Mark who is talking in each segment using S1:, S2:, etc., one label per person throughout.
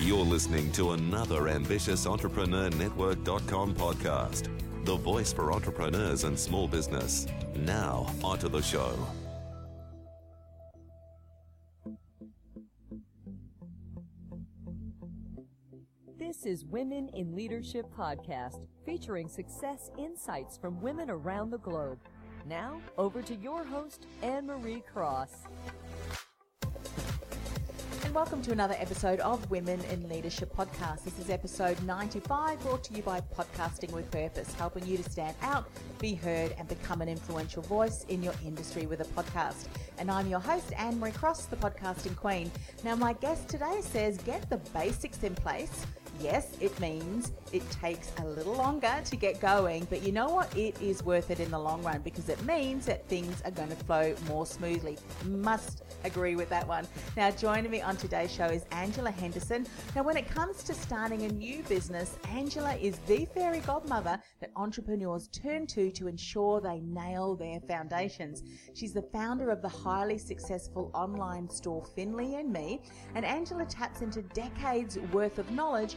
S1: You're listening to another ambitious Entrepreneur Network.com podcast, the voice for entrepreneurs and small business. Now, onto the show.
S2: This is Women in Leadership Podcast, featuring success insights from women around the globe. Now, over to your host, Anne Marie Cross.
S3: Welcome to another episode of Women in Leadership Podcast. This is episode 95, brought to you by Podcasting with Purpose, helping you to stand out, be heard, and become an influential voice in your industry with a podcast. And I'm your host, Anne Marie Cross, the podcasting queen. Now, my guest today says get the basics in place Yes, it means it takes a little longer to get going, but you know what? It is worth it in the long run because it means that things are going to flow more smoothly. Must agree with that one. Now, joining me on today's show is Angela Henderson. Now, when it comes to starting a new business, Angela is the fairy godmother that entrepreneurs turn to to ensure they nail their foundations. She's the founder of the highly successful online store Finley and Me, and Angela taps into decades worth of knowledge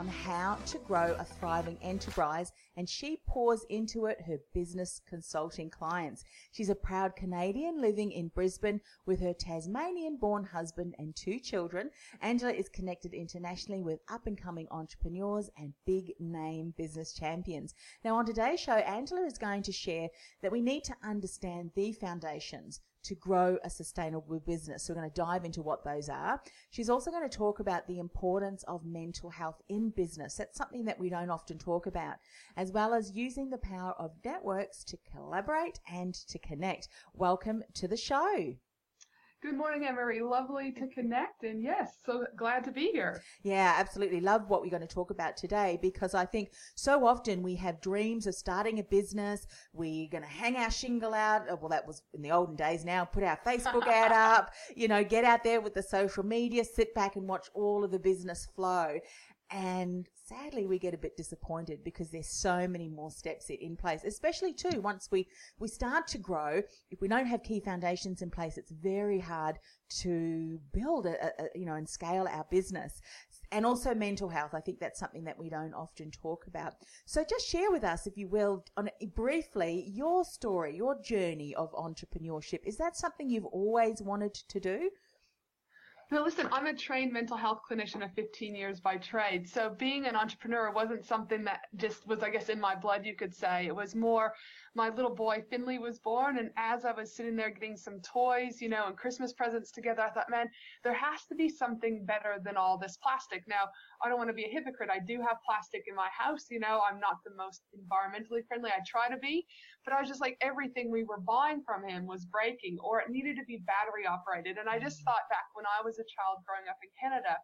S3: on how to grow a thriving enterprise and she pours into it her business consulting clients. She's a proud Canadian living in Brisbane with her Tasmanian born husband and two children. Angela is connected internationally with up and coming entrepreneurs and big name business champions. Now, on today's show, Angela is going to share that we need to understand the foundations to grow a sustainable business. So we're going to dive into what those are. She's also going to talk about the importance of mental health in business. That's something that we don't often talk about, as well as using the power of networks to collaborate and to connect. Welcome to the show.
S4: Good morning, Emery. Lovely to connect. And yes, so glad to be here.
S3: Yeah, absolutely. Love what we're going to talk about today because I think so often we have dreams of starting a business. We're going to hang our shingle out. Oh, well, that was in the olden days now. Put our Facebook ad up, you know, get out there with the social media, sit back and watch all of the business flow. And sadly, we get a bit disappointed because there's so many more steps in place, especially too, once we, we start to grow, if we don't have key foundations in place, it's very hard to build a, a you know, and scale our business and also mental health. I think that's something that we don't often talk about. So just share with us, if you will, on briefly, your story, your journey of entrepreneurship. Is that something you've always wanted to do?
S4: No, listen, I'm a trained mental health clinician of 15 years by trade. So being an entrepreneur wasn't something that just was, I guess, in my blood, you could say. It was more my little boy Finley was born, and as I was sitting there getting some toys, you know, and Christmas presents together, I thought, man, there has to be something better than all this plastic. Now, I don't want to be a hypocrite. I do have plastic in my house, you know, I'm not the most environmentally friendly. I try to be, but I was just like, everything we were buying from him was breaking or it needed to be battery operated. And I just thought back when I was a child growing up in Canada,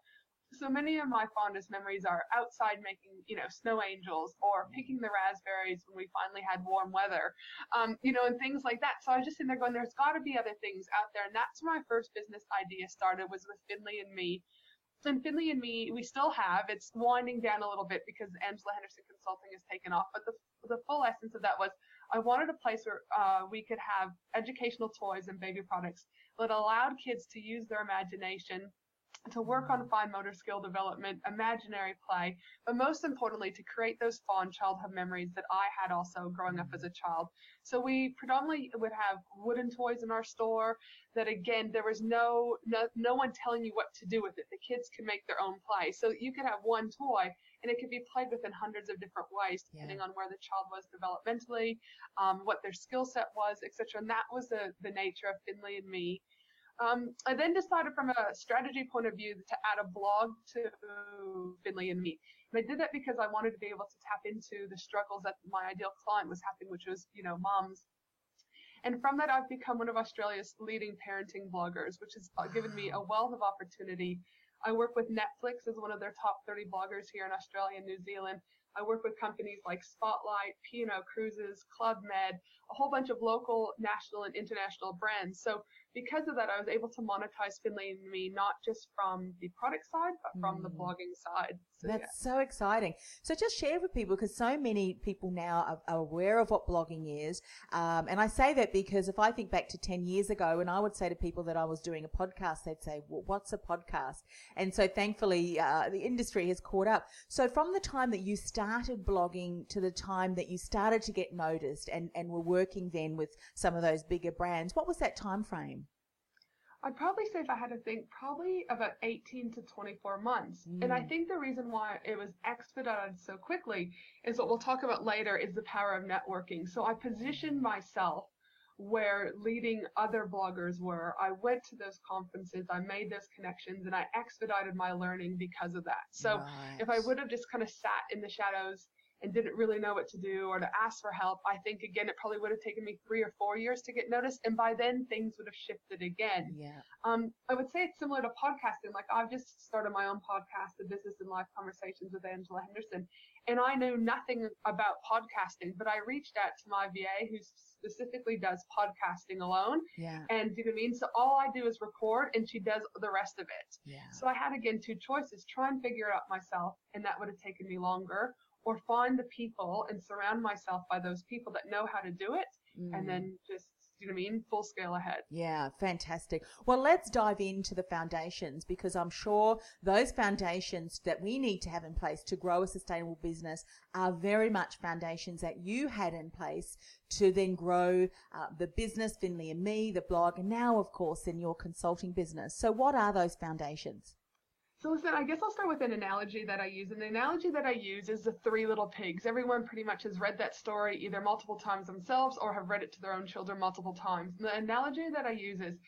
S4: so many of my fondest memories are outside making, you know, snow angels or picking the raspberries when we finally had warm weather, um, you know, and things like that. So I was just sitting there going, there's got to be other things out there. And that's where my first business idea started was with Finley and me. And Finley and me, we still have. It's winding down a little bit because Angela Henderson Consulting has taken off. But the, the full essence of that was I wanted a place where uh, we could have educational toys and baby products that allowed kids to use their imagination to work on fine motor skill development, imaginary play, but most importantly, to create those fond childhood memories that I had also growing up as a child. So we predominantly would have wooden toys in our store that again, there was no, no, no one telling you what to do with it. The kids could make their own play. So you could have one toy and it could be played with in hundreds of different ways, depending yeah. on where the child was developmentally, um, what their skill set was, etc. And that was the, the nature of Finley and me. Um, I then decided from a strategy point of view to add a blog to Finley and me. And I did that because I wanted to be able to tap into the struggles that my ideal client was having, which was, you know, moms. And from that, I've become one of Australia's leading parenting bloggers, which has given me a wealth of opportunity. I work with Netflix as one of their top 30 bloggers here in Australia and New Zealand. I work with companies like Spotlight, P&O Cruises, Club Med, a whole bunch of local, national, and international brands. So because of that, I was able to monetize Finley and Me not just from the product side, but from mm. the blogging side.
S3: So, That's yeah. so exciting. So just share with people because so many people now are, are aware of what blogging is. Um, and I say that because if I think back to 10 years ago, and I would say to people that I was doing a podcast, they'd say, well, what's a podcast? And so thankfully, uh, the industry has caught up. So from the time that you started blogging to the time that you started to get noticed and, and were working then with some of those bigger brands, what was that time frame?
S4: I'd probably say if I had to think, probably about 18 to 24 months. Mm. And I mm. think the reason why it was expedited so quickly is what we'll talk about later is the power of networking. So I positioned myself where leading other bloggers were. I went to those conferences, I made those connections, and I expedited my learning because of that. So nice. if I would have just kind of sat in the shadows and didn't really know what to do or to ask for help, I think again it probably would have taken me three or four years to get noticed, and by then things would have shifted again.
S3: Yeah.
S4: Um, I would say it's similar to podcasting. Like I've just started my own podcast, the Business and Life Conversations with Angela Henderson, and I knew nothing about podcasting, but I reached out to my VA who specifically does podcasting alone.
S3: Yeah.
S4: And do you know what I mean? So all I do is record, and she does the rest of it.
S3: Yeah.
S4: So I had again two choices: try and figure it out myself, and that would have taken me longer or find the people and surround myself by those people that know how to do it mm. and then just you know what I mean? Full scale ahead.
S3: Yeah, fantastic. Well, let's dive into the foundations because I'm sure those foundations that we need to have in place to grow a sustainable business are very much foundations that you had in place to then grow uh, the business, Finley and me, the blog, and now, of course, in your consulting business. So, what are those foundations?
S4: So listen, I guess I'll start with an analogy that I use. And the analogy that I use is the three little pigs. Everyone pretty much has read that story either multiple times themselves or have read it to their own children multiple times. And the analogy that I use is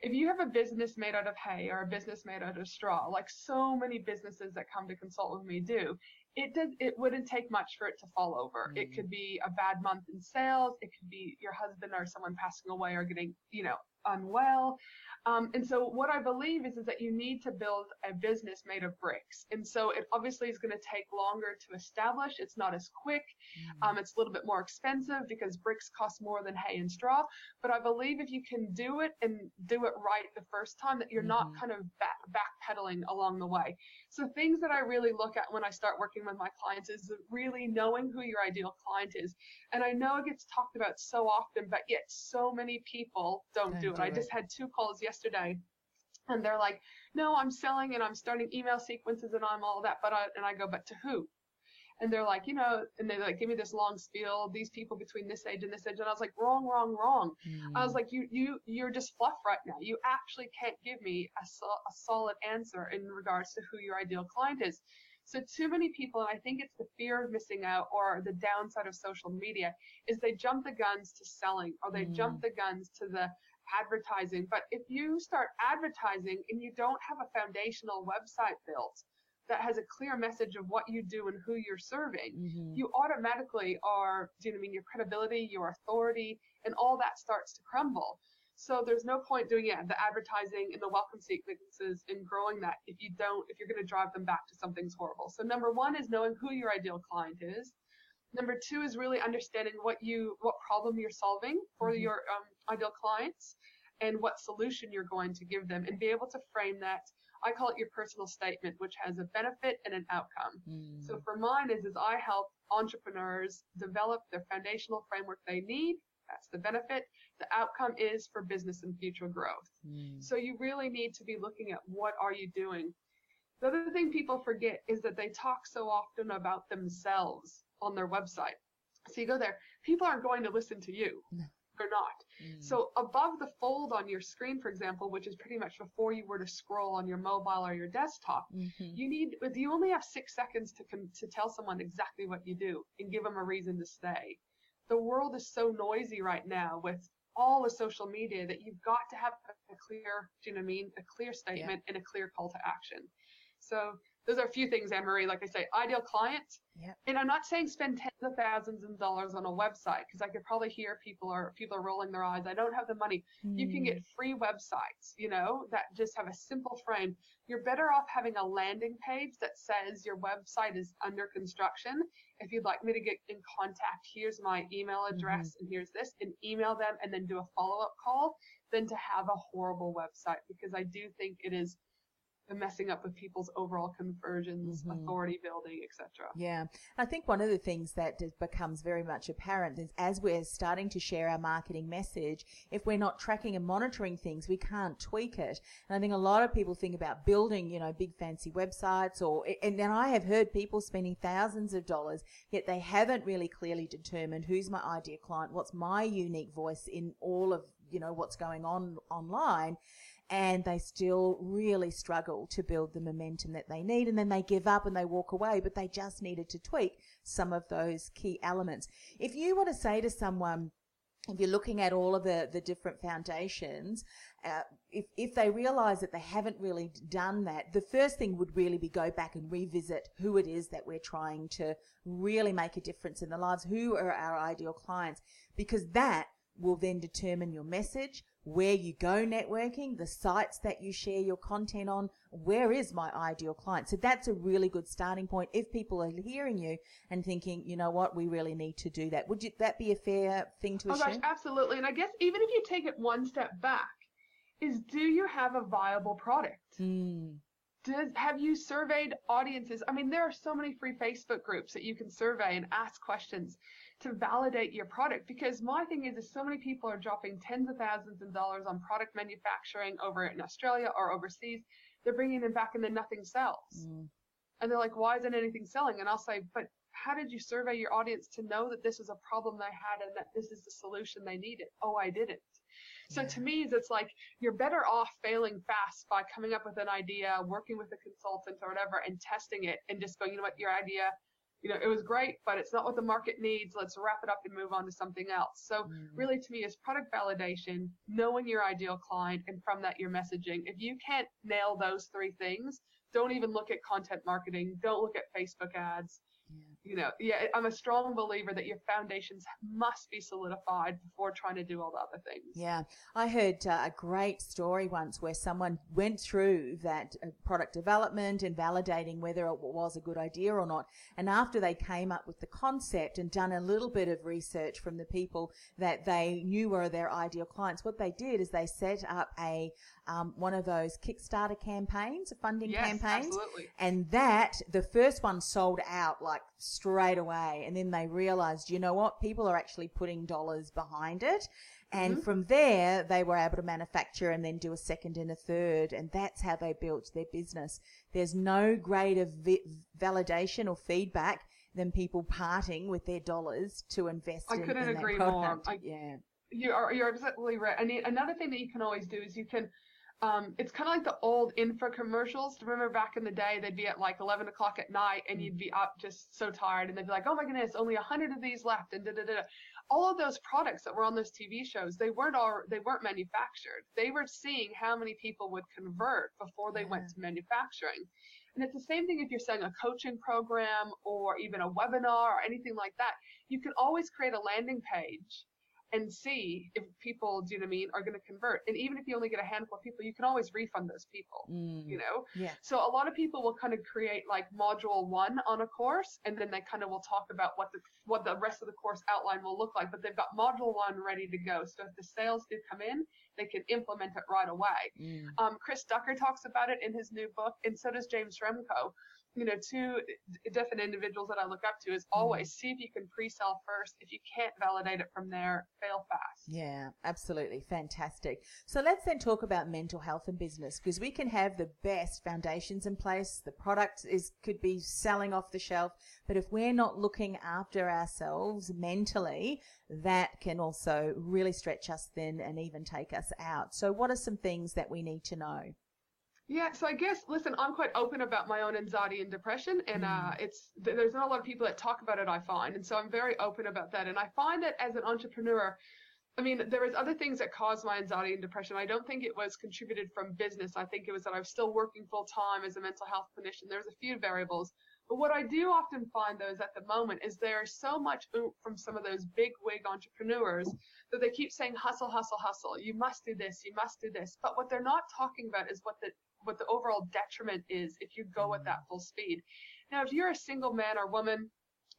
S4: if you have a business made out of hay or a business made out of straw, like so many businesses that come to consult with me do, it does it wouldn't take much for it to fall over. Mm. It could be a bad month in sales, it could be your husband or someone passing away or getting, you know, unwell. Um, and so what I believe is, is that you need to build a business made of bricks. And so it obviously is going to take longer to establish. It's not as quick. Mm-hmm. Um, it's a little bit more expensive because bricks cost more than hay and straw. But I believe if you can do it and do it right the first time, that you're mm-hmm. not kind of back, backpedaling along the way. So things that I really look at when I start working with my clients is really knowing who your ideal client is. And I know it gets talked about so often, but yet so many people don't, don't do it. Do I just had two calls yesterday and they're like, no, I'm selling and I'm starting email sequences and I'm all that, but I, and I go, but to who? And they're like, you know, and they like give me this long spiel, these people between this age and this age, and I was like, wrong, wrong, wrong. Mm. I was like, you, you, you're just fluff right now. You actually can't give me a, so- a solid answer in regards to who your ideal client is. So too many people, and I think it's the fear of missing out or the downside of social media, is they jump the guns to selling or they mm. jump the guns to the advertising. But if you start advertising and you don't have a foundational website built that has a clear message of what you do and who you're serving, mm-hmm. you automatically are, do you know what I mean, your credibility, your authority, and all that starts to crumble. So there's no point doing it, the advertising and the welcome sequences and growing that if you don't, if you're going to drive them back to something's horrible. So number one is knowing who your ideal client is. Number two is really understanding what you, what problem you're solving for mm-hmm. your um, ideal clients and what solution you're going to give them and be able to frame that I call it your personal statement, which has a benefit and an outcome. Mm. So for mine is, is I help entrepreneurs develop the foundational framework they need. That's the benefit. The outcome is for business and future growth. Mm. So you really need to be looking at what are you doing. The other thing people forget is that they talk so often about themselves on their website. So you go there, people aren't going to listen to you. No or not. Mm. So above the fold on your screen, for example, which is pretty much before you were to scroll on your mobile or your desktop, mm-hmm. you need you only have six seconds to to tell someone exactly what you do and give them a reason to stay. The world is so noisy right now with all the social media that you've got to have a clear, do you know what I mean, a clear statement yeah. and a clear call to action. So those are a few things, Anne Marie. Like I say, ideal clients.
S3: Yep.
S4: And I'm not saying spend tens of thousands of dollars on a website because I could probably hear people are people are rolling their eyes. I don't have the money. You can
S3: Hmm.
S4: get free websites, you know, that just have a simple frame. You're better off having a landing page that says your website is under construction. If you'd like me to get in contact, here's my email mm-hmm. address and here's this, and email them and then do a follow up call than to have a horrible website because I do think it is messing up with people's overall conversions,
S3: Mhm.
S4: authority building, etc.
S3: Yeah. I think one of the things that becomes very much apparent is as we're starting to share our marketing message, if we're not tracking and monitoring things, we can't tweak it. And I think a lot of people think about building, you know, big fancy websites or, and then I have heard people spending thousands of dollars, yet they haven't really clearly determined who's my ideal client, what's my unique voice in all of, you know, what's going on online and they still really struggle to build the momentum that they need and then they give up and they walk away but they just needed to tweak some of those key elements. If you want to say to someone if you're looking at all of the, the different foundations, uh, if, if they realize that they haven't really done that, the first thing would really be go back and revisit who it is that we're trying to really make a difference in the lives, who are our ideal clients, because that will then determine your message, where you go networking, the sites that you share your content on, where is my ideal client? So that's a really good starting point if people are hearing you and thinking, you know what, we really need to do that. Would you, that be a fair thing to
S4: Oh gosh,
S3: assume?
S4: absolutely. And I guess even if you take it one step back, is do you have a viable product?
S3: Mm,
S4: Does have you surveyed audiences? I mean, there are so many free Facebook groups that you can survey and ask questions to validate your product because my thing is is so many people are dropping tens of thousands of dollars on product manufacturing over in Australia or overseas. They're bringing them back and then nothing sells.
S3: mm,
S4: And they're like, why isn't anything selling? And I'll say, but how did you survey your audience to know that this was a problem they had and that this is the solution they needed? Oh, I didn't. So to me, it's like you're better off failing fast by coming up with an idea, working with a consultant or whatever, and testing it and just going, you know what, your idea, you know, it was great, but it's not what the market needs. Let's wrap it up and move on to something else. So
S3: mm.
S4: really to me is product validation, knowing your ideal client, and from that your messaging. If you can't nail those three things, don't even look at content marketing. Don't look at Facebook ads. You know, yeah, I'm a strong believer that your foundations must be solidified before trying to do all the other things.
S3: Yeah, I heard uh, a great story once where someone went through that uh, product development and validating whether it was a good idea or not. And after they came up with the concept and done a little bit of research from the people that they knew were their ideal clients, what they did is they set up a um, one of those Kickstarter campaigns, funding
S4: Yes,
S3: campaigns.
S4: absolutely.
S3: And that, the first one sold out like straight away. And then they realized, you know what? People are actually putting dollars behind it. And
S4: Mm-hmm.
S3: from there, they were able to manufacture and then do a second and a third. And that's how they built their business. There's no greater vi- validation or feedback than people parting with their dollars to invest
S4: I
S3: in,
S4: couldn't
S3: in
S4: agree more. I-
S3: yeah.
S4: You are you're absolutely right. And another thing that you can always do is you can um, it's kind of like the old info commercials. Remember back in the day, they'd be at like 11 o'clock at night and you'd be up just so tired and they'd be like, oh my goodness, only 100 of these left and da da da. All of those products that were on those TV shows, they weren't all, they weren't manufactured. They were seeing how many people would convert before they went to manufacturing. And it's the same thing if you're selling a coaching program or even a webinar or anything like that. You can always create a landing page and see if people, do you know what I mean, are going to convert. And even if you only get a handful of people, you can always refund those people.
S3: Mm.
S4: You know,
S3: Yeah.
S4: so a lot of people will kind of create like module one on a course, and then they kind of will talk about what the what the rest of the course outline will look like. But they've got module one ready to go. So if the sales do come in, they can implement it right away.
S3: Mm.
S4: Um, Chris Ducker talks about it in his new book, and so does James Schramko. You know, two eh, different individuals that I look up to is mm-hmm. always see if you can pre-sell first. If you can't validate it from there, fail fast.
S3: Yeah, absolutely. Fantastic. So let's then talk about mental health and business because we can have the best foundations in place. The product is could be selling off the shelf, but if we're not looking after ourselves mentally, that can also really stretch us thin and even take us out. So what are some things that we need to know?
S4: Yeah, so I guess listen, I'm quite open about my own anxiety and depression, and uh, it's th- there's not a lot of people that talk about it. I find, and so I'm very open about that. And I find that as an entrepreneur, I mean, there was other things that caused my anxiety and depression. I don't think it was contributed from business. I think it was that I was still working full time as a mental health clinician. There's a few variables. But what I do often find, though, is at the moment is there's so much oomph from some of those big wig entrepreneurs that they keep saying hustle, hustle, hustle. You must do this. You must do this. But what they're not talking about is what the what the overall detriment is if you go at that full speed. Now, if you're a single man or woman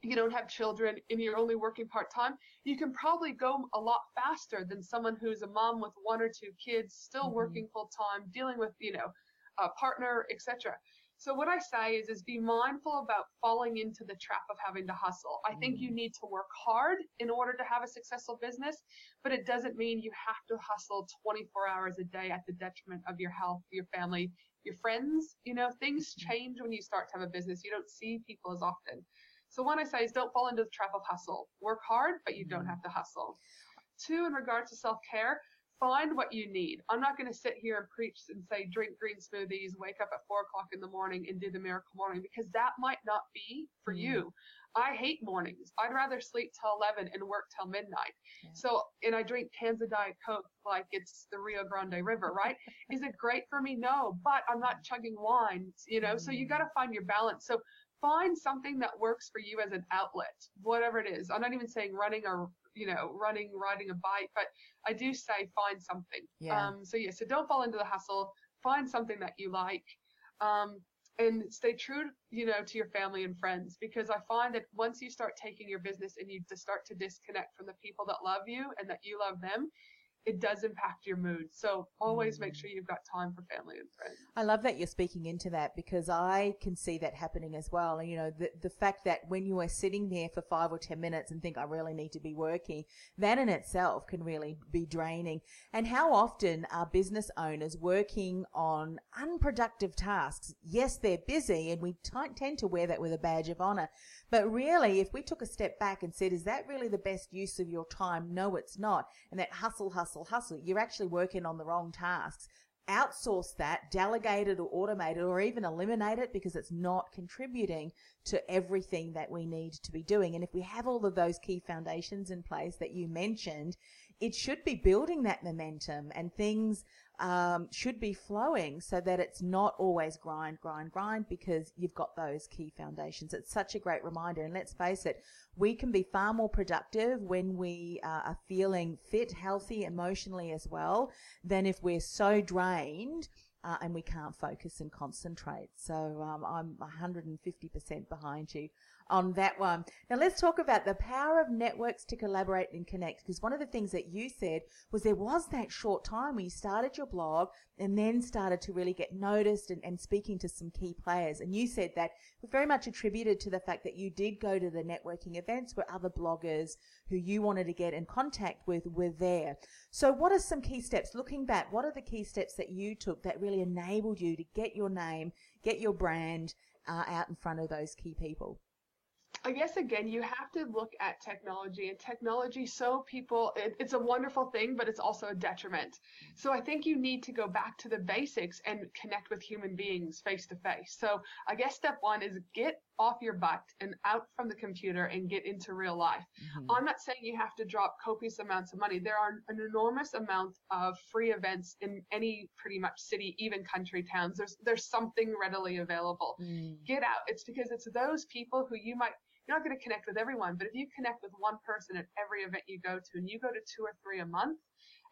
S4: you don't have children and you're only working part time, you can probably go a lot faster than someone who's a mom with one or two kids, still mm-hmm. working full time, dealing with, you know, a partner, etc. So what I say is, is be mindful about falling into the trap of having to hustle. I think you mm. need to work hard in order to have a successful business, but it doesn't mean you have to hustle 24 hours a day at the detriment of your health, your family, your friends. You know, things mm-hmm. change when you start to have a business. You don't see people as often. So one I say is don't fall into the trap of hustle. Work hard, but you don't mm. have to hustle. Two, in regards to self-care, find what you need. I'm not going to sit here and preach and say drink green smoothies, wake up at four o'clock in the morning and do the miracle morning because that might not be for mm. you. I hate mornings. I'd rather sleep till 11 and work till midnight. Yeah. So, and I drink cans of Diet Coke like it's the Rio Grande River, right? Is it great for me? No, but I'm not chugging wine, you know, mm. so you got to find your balance. So find something that works for you as an outlet, whatever it is. I'm not even saying running or you know running, riding a bike, but I do say find something. Yeah. Um, so yeah, so don't fall into the hustle. Find something that you like. Um, and stay true, you know, to your family and friends because I find that once you start taking your business and you start to disconnect from the people that love you and that you love them, it does impact your mood. So always make mm. sure you've got time for family and friends.
S3: I love that you're speaking into that because I can see that happening as well. And you know, the the fact that when you are sitting there for five or ten minutes and think I really need to be working, that in itself can really be draining. And how often are business owners working on unproductive tasks? Yes, they're busy, and we t- tend to wear that with a badge of honor. But really, if we took a step back and said, is that really the best use of your time? No, it's not. And that hustle, hustle, hustle, you're actually working on the wrong tasks. Outsource that, delegate it or automate it or even eliminate it because it's not contributing to everything that we need to be doing. And if we have all of those key foundations in place that you mentioned, it should be building that momentum and things um, should be flowing so that it's not always grind, grind, grind because you've got those key foundations. It's such a great reminder. And let's face it, we can be far more productive when we uh, are feeling fit, healthy, emotionally as well, than if we're so drained. Uh, and we can't focus and concentrate. So um, I'm 150% behind you on that one. Now let's talk about the power of networks to collaborate and connect. Because one of the things that you said was there was that short time when you started your blog and then started to really get noticed and, and speaking to some key players. And you said that was very much attributed to the fact that you did go to the networking events where other bloggers who you wanted to get in contact with were there. So what are some key steps? Looking back, what are the key steps that you took that really enabled you to get your name, get your brand uh, out in front of those key people?
S4: I guess again, you have to look at technology and technology. So people, it, it's a wonderful thing, but it's also a detriment. So I think you need to go back to the basics and connect with human beings face to face. So I guess step one is get off your butt and out from the computer and get into real life. Mm-hmm. I'm not saying you have to drop copious amounts of money. There are an enormous amount of free events in any pretty much city, even country towns. There's there's something readily available. Mm. Get out. It's because it's those people who you might you're not going to connect with everyone, but if you connect with one person at every event you go to and you go to two or three a month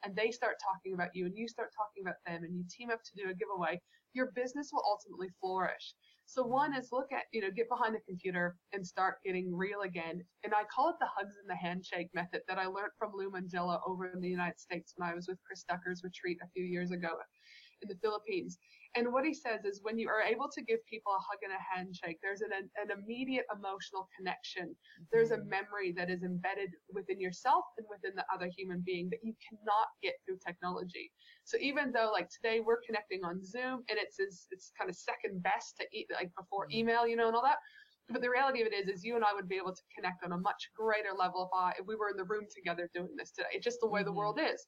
S4: and they start talking about you and you start talking about them and you team up to do a giveaway, your business will ultimately flourish. So one is look at, you know, get behind the computer and start getting real again. And I call it the hugs and the handshake method that I learned from Lou Mongello over in the United States when I was with Chris Ducker's retreat a few years ago in the Philippines. And what he says is when you are able to give people a hug and a handshake, there's an, an immediate emotional connection. Mm-hmm. There's a memory that is embedded within yourself and within the other human being that you cannot get through technology. So even though like today we're connecting on Zoom and it's it's kind of second best to eat like before mm-hmm. email, you know, and all that. But the reality of it is, is you and I would be able to connect on a much greater level if I if we were in the room together doing this today. It's just the way mm-hmm. the world is.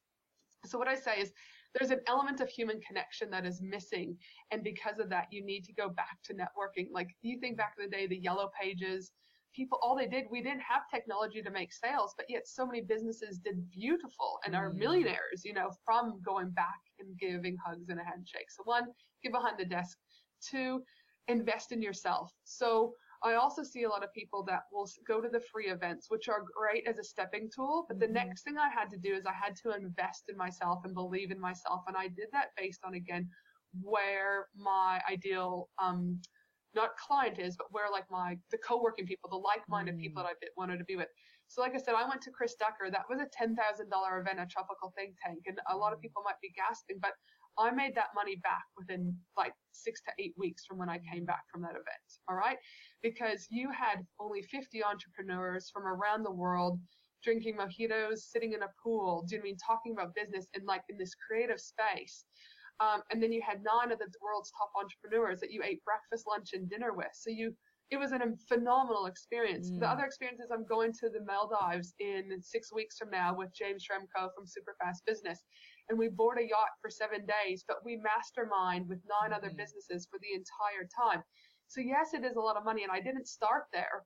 S4: So what I say is there's an element of human connection that is missing. And because of that, you need to go back to networking. Like do you think back in the day, the yellow pages, people all they did we didn't have technology to make sales but yet so many businesses did beautiful and are
S3: Mm.
S4: millionaires you know from going back and giving hugs and a handshake so one get behind the desk two invest in yourself so i also see a lot of people that will go to the free events which are great as a stepping tool but the
S3: Mhm.
S4: next thing i had to do is i had to invest in myself and believe in myself and i did that based on again where my ideal um not client is, but where like my the co-working people, the like-minded people that I wanted to be with. So like I said, I went to Chris Ducker. That was a ten thousand dollar event a Tropical Think Tank, and a lot of people might be gasping, but I made that money back within like six to eight weeks from when I came back from that event. All right, because you had only fifty entrepreneurs from around the world drinking mojitos, sitting in a pool, do you know I mean talking about business in like in this creative space. Um, and then you had nine of the world's top entrepreneurs that you ate breakfast, lunch, and dinner with. So you, it was a phenomenal experience. The
S3: Mm.
S4: other experience is I'm going to the Maldives in six weeks from now with James Schramko from Superfast Business, and we board a yacht for seven days, but we mastermind with 9 other
S3: Mhm.
S4: businesses for the entire time. So yes, it is a lot of money, and I didn't start there.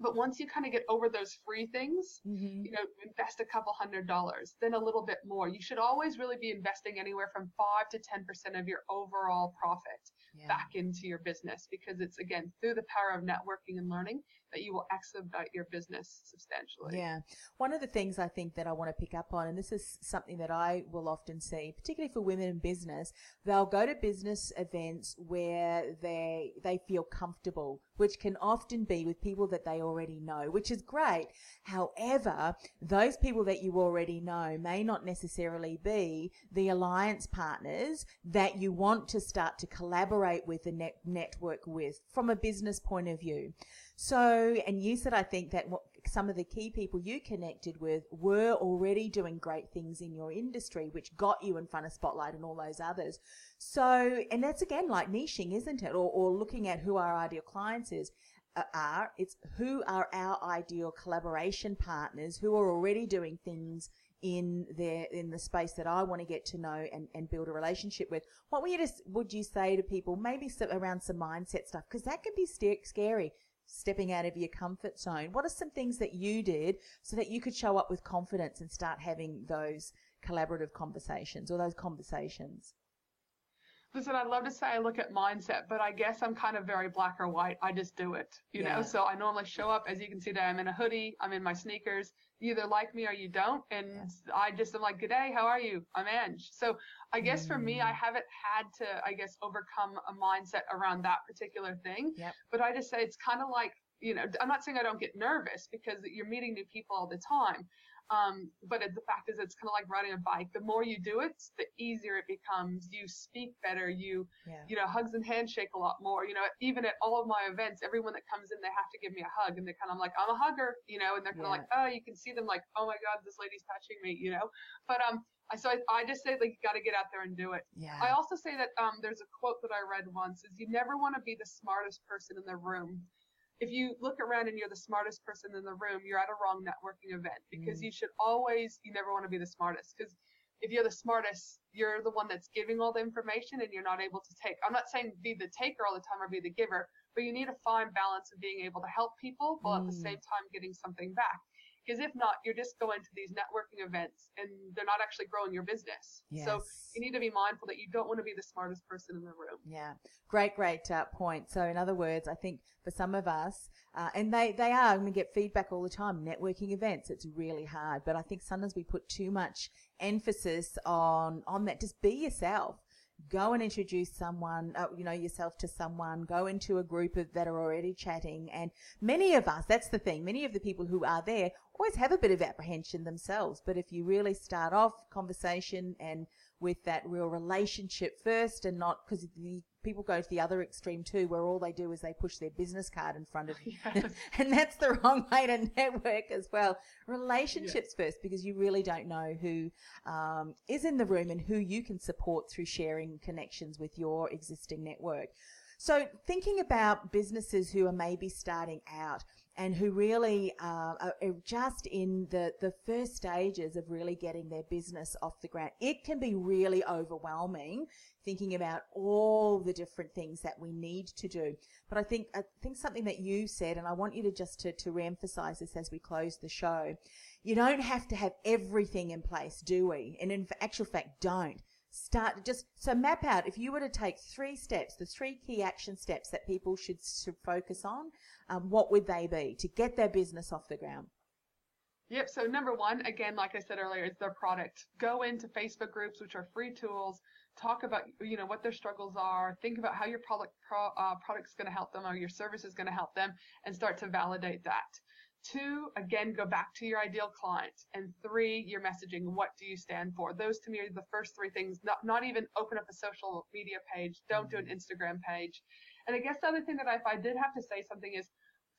S4: But once you kind of get over those free things,
S3: Mm-hmm.
S4: you know, invest a couple hundred dollars, then a little bit more. You should always really be investing anywhere from five to ten percent of your overall profit
S3: Yeah.
S4: back into your business because it's again through the power of networking and learning that you will expedite your business substantially.
S3: Yeah. One of the things I think that I want to pick up on, and this is something that I will often see, particularly for women in business, they'll go to business events where they they feel comfortable, which can often be with people that they already know, which is great. However, those people that you already know may not necessarily be the alliance partners that you want to start to collaborate with and net- network with from a business point of view. So, and you said, I think that what, some of the key people you connected with were already doing great things in your industry, which got you in front of Spotlight and all those others. So, and that's again like niching, isn't it? Or, or looking at who our ideal clients is. Uh, are it's who are our ideal collaboration partners who are already doing things in their in the space that I want to get to know and, and build a relationship with. What would you just would you say to people maybe some, around some mindset stuff because that can be scary stepping out of your comfort zone. What are some things that you did so that you could show up with confidence and start having those collaborative conversations or those conversations?
S4: Listen, I'd love to say I look at mindset, but I guess I'm kind of very black or white. I just do it, you
S3: Yeah.
S4: know. So I normally show up, as you can see, that I'm in a hoodie, I'm in my sneakers. You either like me or you don't, and I just am like, "Good day, how are you? I'm Ange." So I guess for me, I
S3: Mm.
S4: haven't had to, I guess, overcome a mindset around that particular thing.
S3: Yep.
S4: But I just say it's kind of like, you know, I'm not saying I don't get nervous because you're meeting new people all the time. Um, but it, the fact is, it's kind of like riding a bike. The more you do it, the easier it becomes. You speak better. You,
S3: Yeah.
S4: you know, hugs and handshake a lot more. You know, even at all of my events, everyone that comes in, they have to give me a hug, and they're kind of like, I'm a hugger, you know, and they're kind of
S3: Yeah.
S4: like, oh, you can see them like, oh my God, this lady's touching me, you know. But um, I so I, I just say like, you got to get out there and do it.
S3: Yeah.
S4: I also say that um, there's a quote that I read once: is you never want to be the smartest person in the room. If you look around and you're the smartest person in the room, you're at a wrong networking event because
S3: Mm.
S4: you should always, you never want to be the smartest because if you're the smartest, you're the one that's giving all the information and you're not able to take. I'm not saying be the taker all the time or be the giver, but you need a fine balance of being able to help people while at the
S3: Mm.
S4: same time getting something back. Because if not, you're just going to these networking events and they're not actually growing your business. So you need to be mindful that you don't want to be the smartest person in the room.
S3: Yeah, great, great uh, point. So, in other words, I think for some of us, uh, and they, they are, and we get feedback all the time, networking events, it's really hard. But I think sometimes we put too much emphasis on, on that. Just be yourself. Go and introduce someone, uh, you know, yourself to someone. Go into a group of, that are already chatting. And many of us, that's the thing, many of the people who are there always have a bit of apprehension themselves. But if you really start off conversation and with that real relationship first and not because the people go to the other extreme too where all they do is they push their business card in front of you. And that's the wrong way to network as well. Relationships first because you really don't know who um, is in the room and who you can support through sharing connections with your existing network. So thinking about businesses who are maybe starting out and who really uh, are just in the, the first stages of really getting their business off the ground. It can be really overwhelming thinking about all the different things that we need to do. But I think I think something that you said, and I want you to just to, to re-emphasize this as we close the show. You don't have to have everything in place, do we? And in actual fact, don't start just so map out if you were to take three steps the three key action steps that people should, should focus on um, what would they be to get their business off the ground
S4: Yep. So number one, again, like I said earlier, is their product. Go into Facebook groups, which are free tools. Talk about you know what their struggles are. Think about how your product pro, uh, product's going to help them or your service is going to help them, and start to validate that. Two, again, go back to your ideal client. And three, your messaging. What do you stand for? Those to me are the first three things. Not, not even open up a social media page. Don't do an mm-hmm. Instagram page. And I guess the other thing that I, if I did have to say something is,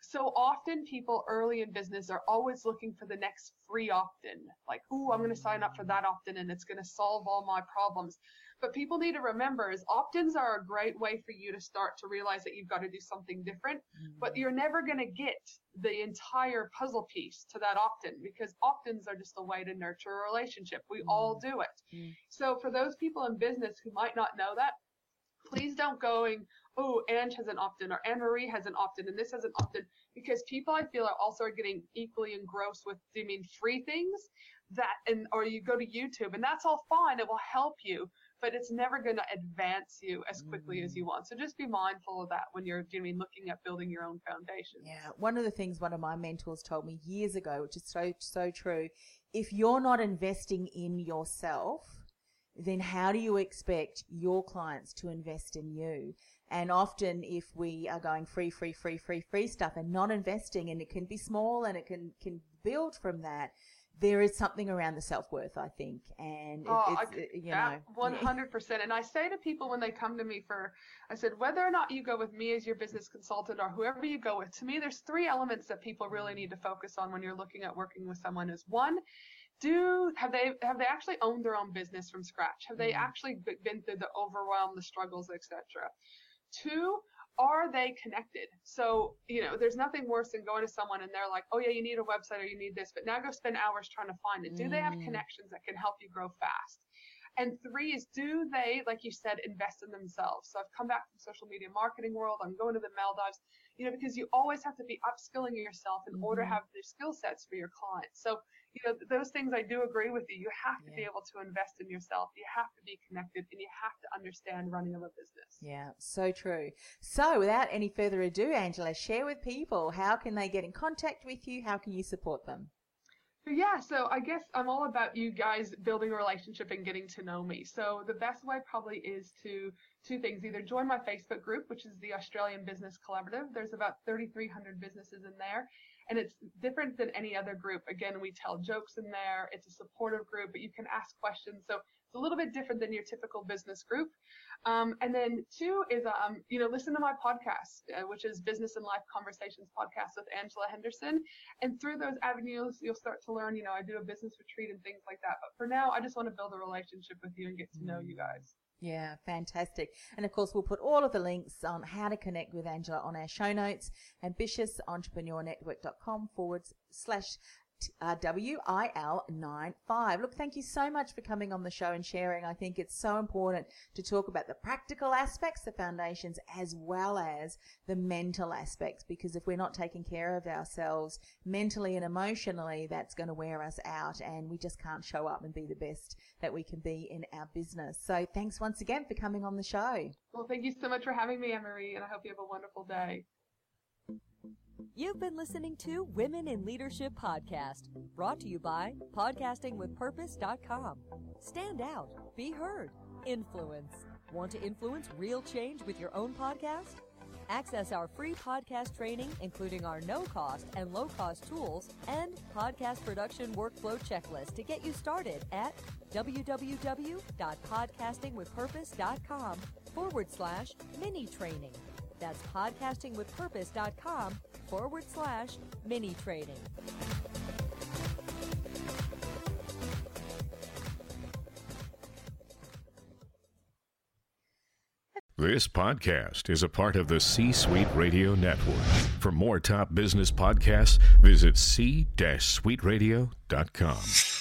S4: so often people early in business are always looking for the next free opt-in. Like, ooh, I'm going to sign up for that opt-in and it's going to solve all my problems. But people need to remember is opt-ins are a great way for you to start to realize that you've got to do something different, mm-hmm. but you're never going to get the entire puzzle piece to that opt-in because opt-ins are just a way to nurture a relationship. We mm-hmm. all do it. Mm-hmm. So for those people in business who might not know that, please don't going, oh, Ange has an opt-in or Anne Marie has an opt-in and this has an opt-in because people I feel are also getting equally engrossed with doing free things that and or you go to YouTube and that's all fine. It will help you, but it's never going to advance you as quickly mm. as you want. So just be mindful of that when you're doing looking at building your own foundation.
S3: Yeah, one of the things one of my mentors told me years ago, which is so so true, if you're not investing in yourself, then how do you expect your clients to invest in you? And often, if we are going free, free, free, free, free stuff and not investing, and it can be small and it can can build from that, there is something around the self worth, I think, and
S4: oh, it's, I, you know, one hundred percent. And I say to people when they come to me for, I said, whether or not you go with me as your business consultant or whoever you go with, to me, there's three elements that people really need to focus on when you're looking at working with someone. Is one, do have they have they actually owned their own business from scratch? Have they mm-hmm. actually been through the overwhelm, the struggles, etc. Two, are they connected? So, you know, there's nothing worse than going to someone and they're like, oh, yeah, you need a website or you need this, but now go spend hours trying to find it. Do they have mm. connections that can help you grow fast? And three is do they, like you said, invest in themselves? So I've come back from social media marketing world. I'm going to the Maldives, you know, because you always have to be upskilling yourself in order to mm-hmm. have the skill sets for your clients. So you know, those things I do agree with you. You have to yeah. be able to invest in yourself. You have to be connected and you have to understand running of a business.
S3: Yeah, so true. So without any further ado, Angela, share with people how can they get in contact with you? How can you support them?
S4: Yeah, so I guess I'm all about you guys building a relationship and getting to know me. So the best way probably is to two things. Either join my Facebook group, which is the Australian Business Collaborative. There's about 3,300 businesses in there and it's different than any other group. Again, we tell jokes in there. It's a supportive group, but you can ask questions. So it's a little bit different than your typical business group. Um, and then two is, um, you know, listen to my podcast, uh, which is Business and Life Conversations podcast with Angela Henderson. And through those avenues, you'll start to learn, you know, I do a business retreat and things like that. But for now, I just want to build a relationship with you and get to know you guys.
S3: Yeah, fantastic. And of course, we'll put all of the links on how to connect with Angela on our show notes, ambitiousentrepreneurnetwork.com forward slash uh, WIL95. Look, thank you so much for coming on the show and sharing. I think it's so important to talk about the practical aspects, the foundations, as well as the mental aspects, because if we're not taking care of ourselves mentally and emotionally, that's going to wear us out and we just can't show up and be the best that we can be in our business. So thanks once again for coming on the show.
S4: Well, thank you so much for having me, Marie, and I hope you have a wonderful day.
S2: You've been listening to Women in Leadership Podcast, brought to you by podcastingwithpurpose.com. Stand out, be heard, influence. Want to influence real change with your own podcast? Access our free podcast training, including our no cost and low cost tools and podcast production workflow checklist to get you started at www.podcastingwithpurpose.com forward slash mini training. That's podcastingwithpurpose.com forward slash mini training.
S5: This podcast is a part of the C Suite Radio Network. For more top business podcasts, visit c-suiteradio.com.